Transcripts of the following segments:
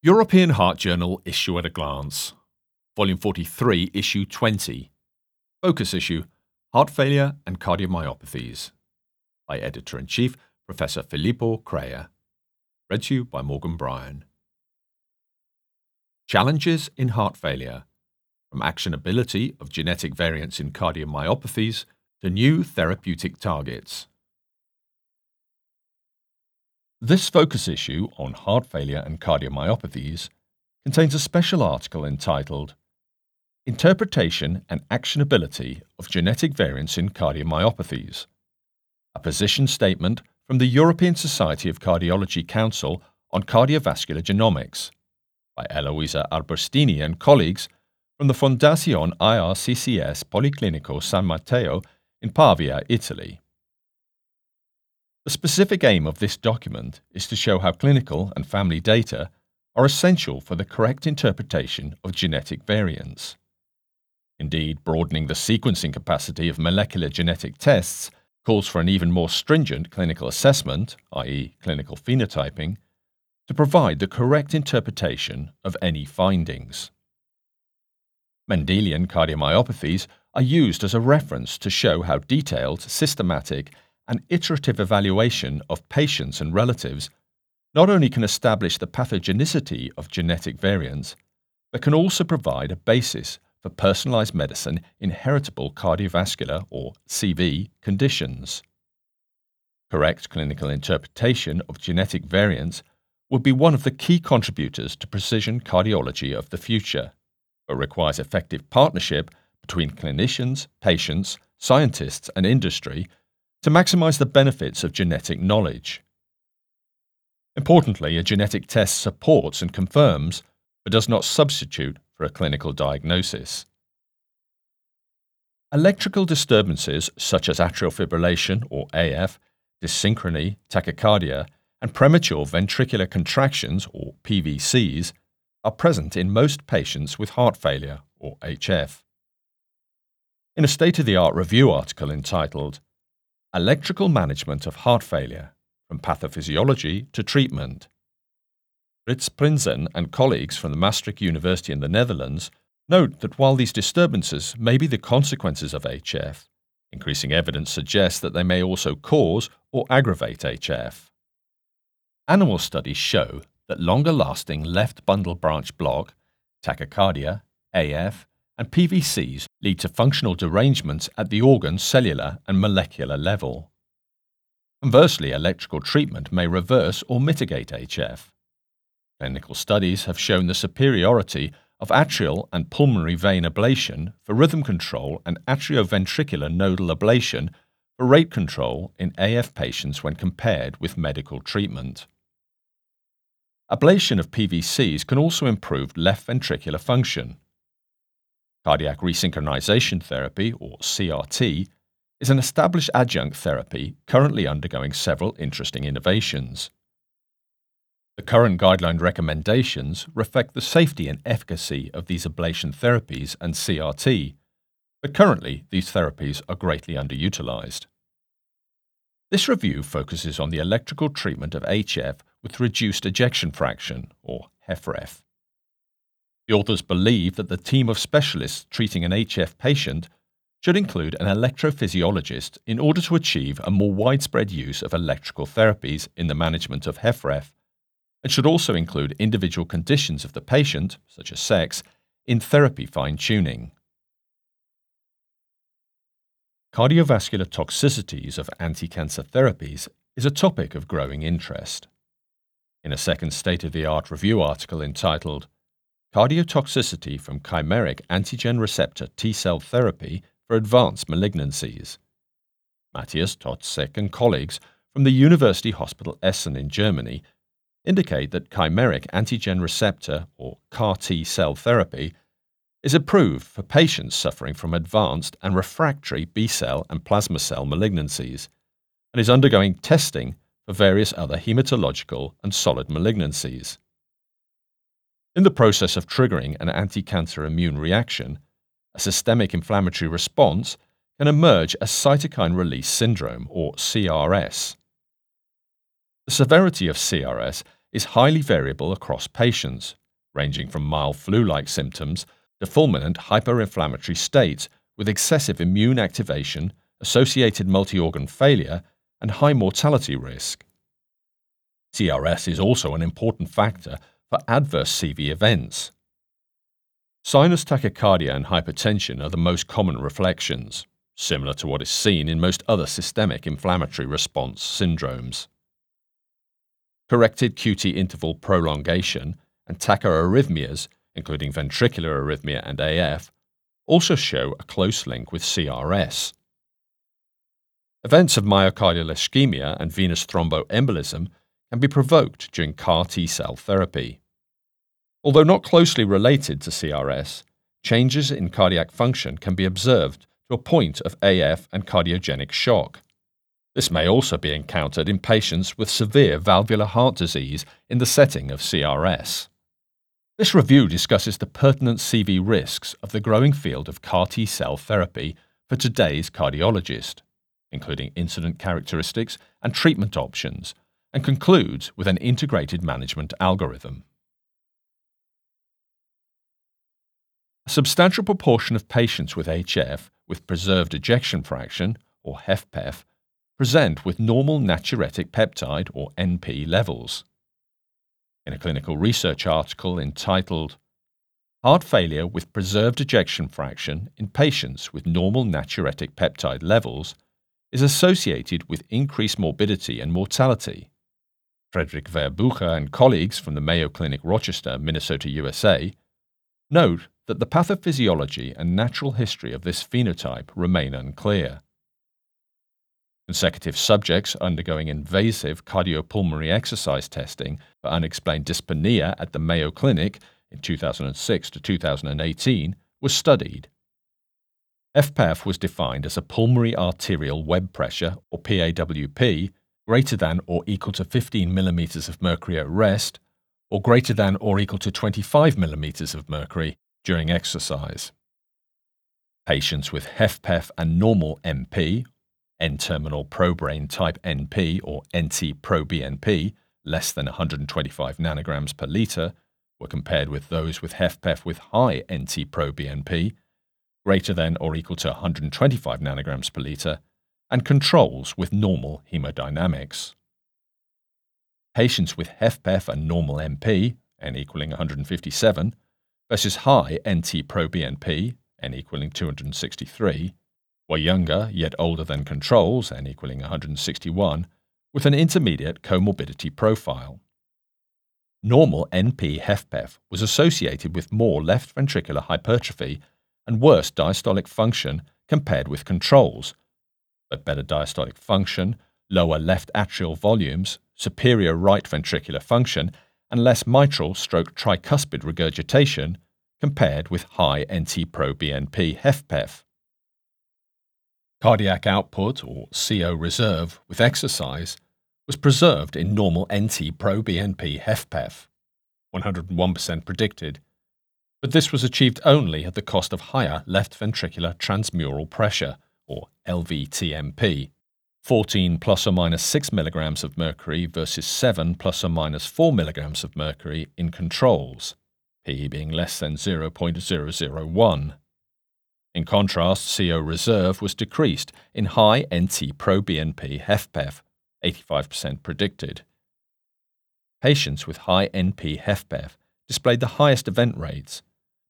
European Heart Journal Issue at a Glance, Volume 43, Issue 20. Focus Issue Heart Failure and Cardiomyopathies. By Editor in Chief, Professor Filippo Crea. Read to you by Morgan Bryan. Challenges in heart failure From actionability of genetic variants in cardiomyopathies to new therapeutic targets. This focus issue on heart failure and cardiomyopathies contains a special article entitled Interpretation and Actionability of Genetic Variants in Cardiomyopathies, a position statement from the European Society of Cardiology Council on Cardiovascular Genomics by Eloisa Arbustini and colleagues from the Fondazione IRCCS Policlinico San Matteo in Pavia, Italy. The specific aim of this document is to show how clinical and family data are essential for the correct interpretation of genetic variants. Indeed, broadening the sequencing capacity of molecular genetic tests calls for an even more stringent clinical assessment, i.e., clinical phenotyping, to provide the correct interpretation of any findings. Mendelian cardiomyopathies are used as a reference to show how detailed, systematic, and iterative evaluation of patients and relatives not only can establish the pathogenicity of genetic variants, but can also provide a basis for personalized medicine in heritable cardiovascular or CV conditions. Correct clinical interpretation of genetic variants would be one of the key contributors to precision cardiology of the future, but requires effective partnership between clinicians, patients, scientists, and industry to maximize the benefits of genetic knowledge. Importantly, a genetic test supports and confirms, but does not substitute for a clinical diagnosis. Electrical disturbances such as atrial fibrillation or AF, dyssynchrony, tachycardia, and premature ventricular contractions or PVCs are present in most patients with heart failure or HF. In a state of the art review article entitled Electrical Management of Heart Failure From Pathophysiology to Treatment. Frits Prinzen and colleagues from the Maastricht University in the Netherlands note that while these disturbances may be the consequences of HF, increasing evidence suggests that they may also cause or aggravate HF. Animal studies show that longer lasting left bundle branch block, tachycardia, AF, and PVCs lead to functional derangements at the organ, cellular, and molecular level. Conversely, electrical treatment may reverse or mitigate HF. Clinical studies have shown the superiority of atrial and pulmonary vein ablation for rhythm control and atrioventricular nodal ablation for rate control in AF patients when compared with medical treatment. Ablation of PVCs can also improve left ventricular function. Cardiac resynchronization therapy, or CRT, is an established adjunct therapy currently undergoing several interesting innovations. The current guideline recommendations reflect the safety and efficacy of these ablation therapies and CRT, but currently these therapies are greatly underutilized. This review focuses on the electrical treatment of HF with reduced ejection fraction, or HFrEF. The authors believe that the team of specialists treating an HF patient should include an electrophysiologist in order to achieve a more widespread use of electrical therapies in the management of HFrEF, and should also include individual conditions of the patient, such as sex, in therapy fine tuning. Cardiovascular toxicities of anti cancer therapies is a topic of growing interest. In a second state of the art review article entitled Cardiotoxicity from Chimeric Antigen Receptor T cell therapy for advanced malignancies. Matthias Totzeck and colleagues from the University Hospital Essen in Germany indicate that chimeric antigen receptor, or CAR T cell therapy, is approved for patients suffering from advanced and refractory B cell and plasma cell malignancies and is undergoing testing for various other hematological and solid malignancies. In the process of triggering an anti cancer immune reaction, a systemic inflammatory response can emerge as cytokine release syndrome, or CRS. The severity of CRS is highly variable across patients, ranging from mild flu like symptoms to fulminant hyperinflammatory states with excessive immune activation, associated multi organ failure, and high mortality risk. CRS is also an important factor for adverse CV events. Sinus tachycardia and hypertension are the most common reflections, similar to what is seen in most other systemic inflammatory response syndromes. Corrected QT interval prolongation and tachyarrhythmias, including ventricular arrhythmia and AF, also show a close link with CRS. Events of myocardial ischemia and venous thromboembolism can be provoked during CAR T cell therapy. Although not closely related to CRS, changes in cardiac function can be observed to a point of AF and cardiogenic shock. This may also be encountered in patients with severe valvular heart disease in the setting of CRS. This review discusses the pertinent CV risks of the growing field of CAR T cell therapy for today's cardiologist, including incident characteristics and treatment options, and concludes with an integrated management algorithm. A substantial proportion of patients with HF with preserved ejection fraction, or HFpEF, present with normal natriuretic peptide, or NP, levels. In a clinical research article entitled Heart Failure with Preserved Ejection Fraction in Patients with Normal Natriuretic Peptide Levels is associated with increased morbidity and mortality. Frederick Verbrugge and colleagues from the Mayo Clinic Rochester, Minnesota, USA, note that the pathophysiology and natural history of this phenotype remain unclear. Consecutive subjects undergoing invasive cardiopulmonary exercise testing for unexplained dyspnea at the Mayo Clinic in 2006 to 2018 were studied. HFpEF was defined as a pulmonary arterial wedge pressure, or PAWP, greater than or equal to 15 millimeters of mercury at rest, or greater than or equal to 25 millimeters of mercury during exercise. Patients with HFpEF and normal NP, N-terminal probrain type NP or NT-proBNP, less than 125 nanograms per liter, were compared with those with HFpEF with high NT-proBNP, greater than or equal to 125 nanograms per liter, and controls with normal hemodynamics. Patients with HFpEF and normal NP, N equaling 157, versus high NT-proBNP, n equaling 263, were younger yet older than controls, n equaling 161, with an intermediate comorbidity profile. Normal NP HFpEF was associated with more left ventricular hypertrophy and worse diastolic function compared with controls, but better diastolic function, lower left atrial volumes, superior right ventricular function, and less mitral stroke tricuspid regurgitation compared with high NT-proBNP HFpEF. Cardiac output, or CO reserve, with exercise was preserved in normal NT-proBNP HFpEF, 101% predicted, but this was achieved only at the cost of higher left ventricular transmural pressure, or LVTMP, 14 plus or minus 6 milligrams of mercury versus 7 plus or minus 4 milligrams of mercury in controls, P being less than 0.001. In contrast, CO reserve was decreased in high NT-proBNP HFpEF, 85% predicted. Patients with high NP HFpEF displayed the highest event rates,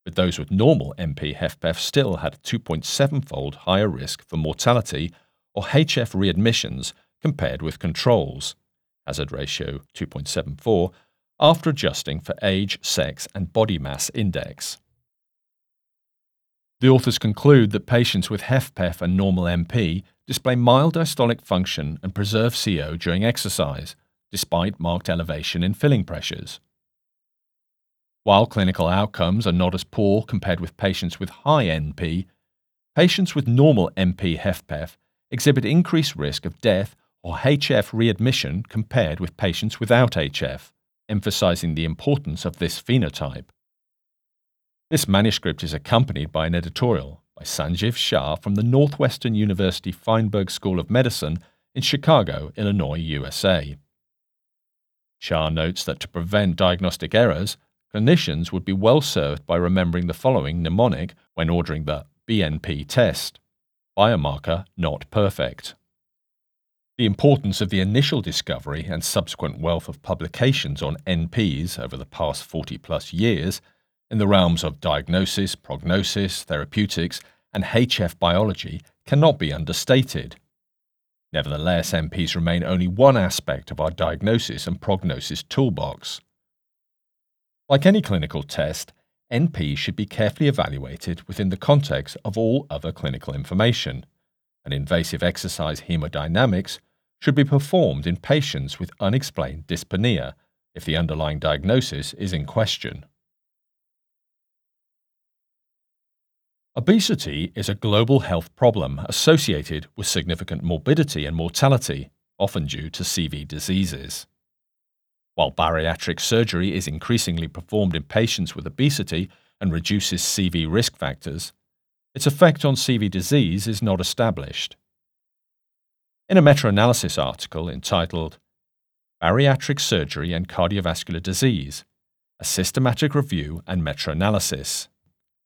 but those with normal NP HFpEF still had a 2.7 fold higher risk for mortality or HF readmissions compared with controls, hazard ratio 2.74, after adjusting for age, sex, and body mass index. The authors conclude that patients with HFpEF and normal NP display mild diastolic function and preserve CO during exercise, despite marked elevation in filling pressures. While clinical outcomes are not as poor compared with patients with high NP, patients with normal NP HFpEF exhibit increased risk of death or HF readmission compared with patients without HF, emphasizing the importance of this phenotype. This manuscript is accompanied by an editorial by Sanjiv Shah from the Northwestern University Feinberg School of Medicine in Chicago, Illinois, USA. Shah notes that to prevent diagnostic errors, clinicians would be well served by remembering the following mnemonic when ordering the BNP test biomarker not perfect. The importance of the initial discovery and subsequent wealth of publications on NPs over the past 40 plus years in the realms of diagnosis, prognosis, therapeutics, and HF biology cannot be understated. Nevertheless, NPs remain only one aspect of our diagnosis and prognosis toolbox. Like any clinical test, NP should be carefully evaluated within the context of all other clinical information, and invasive exercise hemodynamics should be performed in patients with unexplained dyspnea if the underlying diagnosis is in question. Obesity is a global health problem associated with significant morbidity and mortality, often due to CV diseases. While bariatric surgery is increasingly performed in patients with obesity and reduces CV risk factors, its effect on CV disease is not established. In a meta analysis article entitled Bariatric Surgery and Cardiovascular Disease A Systematic Review and Meta Analysis,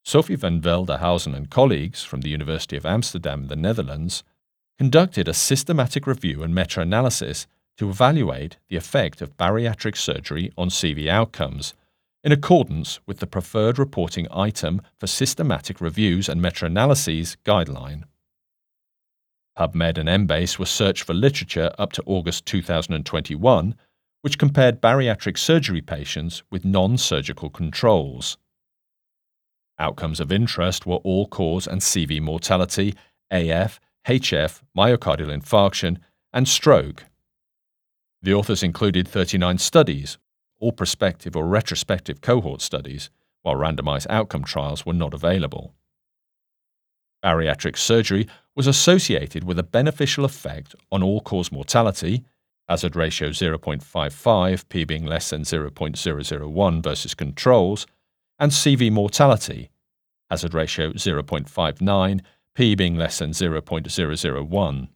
Sophie van Veldhuisen and colleagues from the University of Amsterdam, the Netherlands, conducted a systematic review and meta analysis to evaluate the effect of bariatric surgery on CV outcomes in accordance with the Preferred Reporting Item for Systematic Reviews and Meta Analyses guideline. PubMed and Embase were searched for literature up to August 2021, which compared bariatric surgery patients with non surgical controls. Outcomes of interest were all cause and CV mortality, AF, HF, myocardial infarction, and stroke. The authors included 39 studies, all prospective or retrospective cohort studies, while randomized outcome trials were not available. Bariatric surgery was associated with a beneficial effect on all cause mortality, hazard ratio 0.55, p being less than 0.001 versus controls, and CV mortality, hazard ratio 0.59, p being less than 0.001.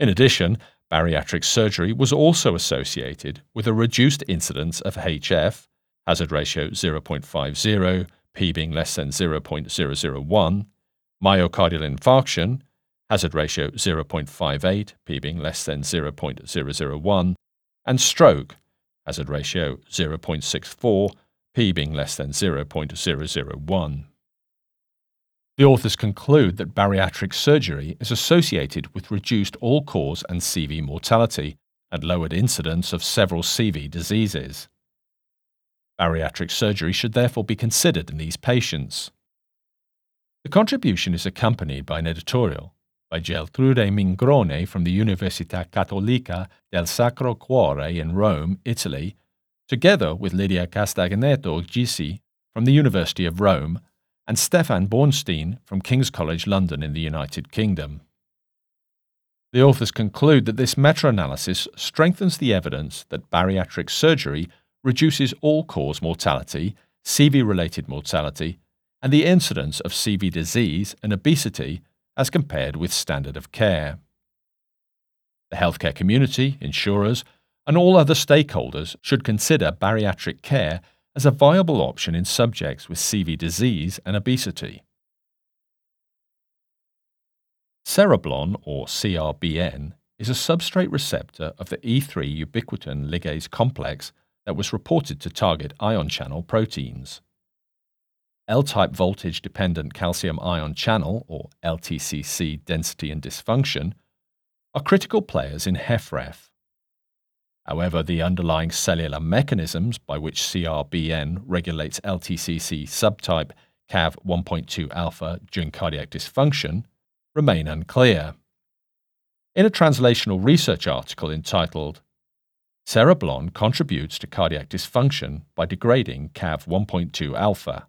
In addition, bariatric surgery was also associated with a reduced incidence of HF, hazard ratio 0.50, p being less than 0.001, myocardial infarction, hazard ratio 0.58, p being less than 0.001, and stroke, hazard ratio 0.64, p being less than 0.001. The authors conclude that bariatric surgery is associated with reduced all cause and CV mortality and lowered incidence of several CV diseases. Bariatric surgery should therefore be considered in these patients. The contribution is accompanied by an editorial by Geltrude Mingrone from the Università Cattolica del Sacro Cuore in Rome, Italy, together with Lydia Castagneto Gissey from the University of Rome and Stefan Bornstein from King's College London in the United Kingdom. The authors conclude that this meta analysis strengthens the evidence that bariatric surgery reduces all cause mortality, CV related mortality, and the incidence of CV disease and obesity as compared with standard of care. The healthcare community, insurers, and all other stakeholders should consider bariatric care as a viable option in subjects with CV disease and obesity. Cereblon, or CRBN, is a substrate receptor of the E3 ubiquitin ligase complex that was reported to target ion channel proteins. L type voltage dependent calcium ion channel, or LTCC, density and dysfunction, are critical players in HFrEF. However, the underlying cellular mechanisms by which CRBN regulates LTCC subtype CAV 1.2 alpha during cardiac dysfunction remain unclear. In a translational research article entitled Cereblon contributes to cardiac dysfunction by degrading CAV 1.2 alpha.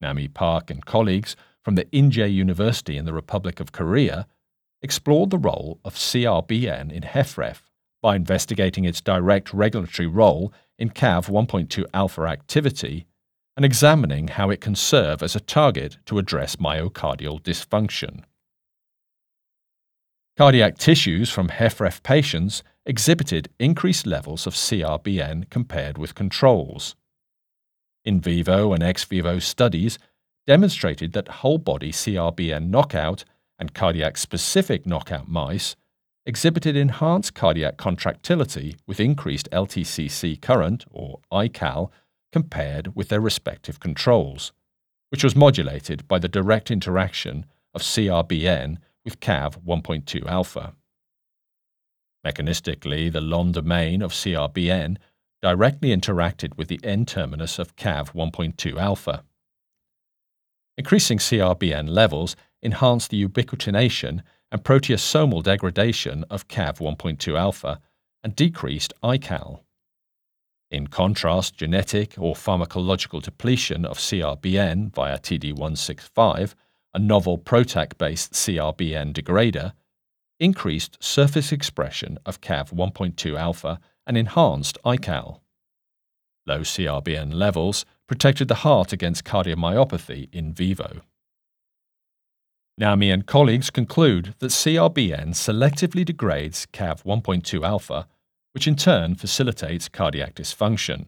Nami Park and colleagues from the Inje University in the Republic of Korea explored the role of CRBN in HFrEF by investigating its direct regulatory role in CAV 1.2 alpha activity and examining how it can serve as a target to address myocardial dysfunction. Cardiac tissues from HFrEF patients exhibited increased levels of CRBN compared with controls. In vivo and ex vivo studies demonstrated that whole body CRBN knockout and cardiac specific knockout mice exhibited enhanced cardiac contractility with increased LTCC current, or ICAL, compared with their respective controls, which was modulated by the direct interaction of CRBN with CAV 1.2 alpha. Mechanistically, the Lon domain of CRBN directly interacted with the N terminus of CAV 1.2 alpha. Increasing CRBN levels enhanced the ubiquitination and proteasomal degradation of CAV 1.2 alpha and decreased ICAL. In contrast, genetic or pharmacological depletion of CRBN via TD165, a novel PROTAC based CRBN degrader, increased surface expression of CAV 1.2 alpha and enhanced ICAL. Low CRBN levels protected the heart against cardiomyopathy in vivo. Nami and colleagues conclude that CRBN selectively degrades CAV 1.2 alpha, which in turn facilitates cardiac dysfunction.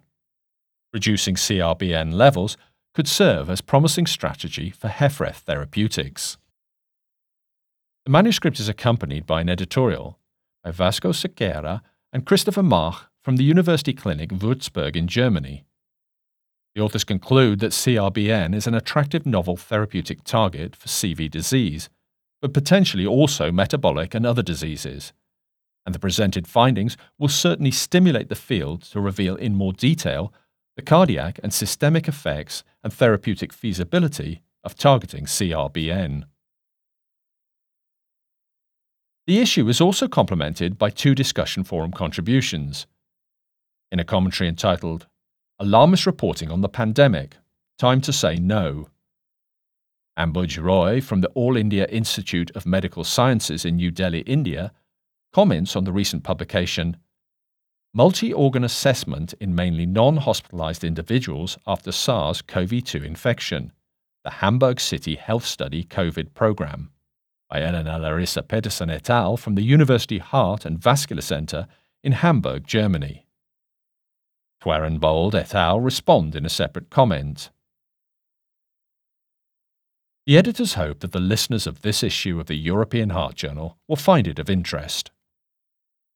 Reducing CRBN levels could serve as promising strategy for HFrEF therapeutics. The manuscript is accompanied by an editorial by Vasco Sequeira and Christopher Maack from the University Clinic Würzburg in Germany. The authors conclude that CRBN is an attractive novel therapeutic target for CV disease, but potentially also metabolic and other diseases. And the presented findings will certainly stimulate the field to reveal in more detail the cardiac and systemic effects and therapeutic feasibility of targeting CRBN. The issue is also complemented by two discussion forum contributions. In a commentary entitled Alarmist Reporting on the Pandemic Time to Say No, Ambuj Roy from the All India Institute of Medical Sciences in New Delhi, India, comments on the recent publication Multi organ assessment in mainly non hospitalized individuals after SARS CoV 2 infection, the Hamburg City Health Study COVID program by Elena Larissa Petersen et al. from the University Heart and Vascular Center in Hamburg, Germany. Twerenbold et al. respond in a separate comment. The editors hope that the listeners of this issue of the European Heart Journal will find it of interest.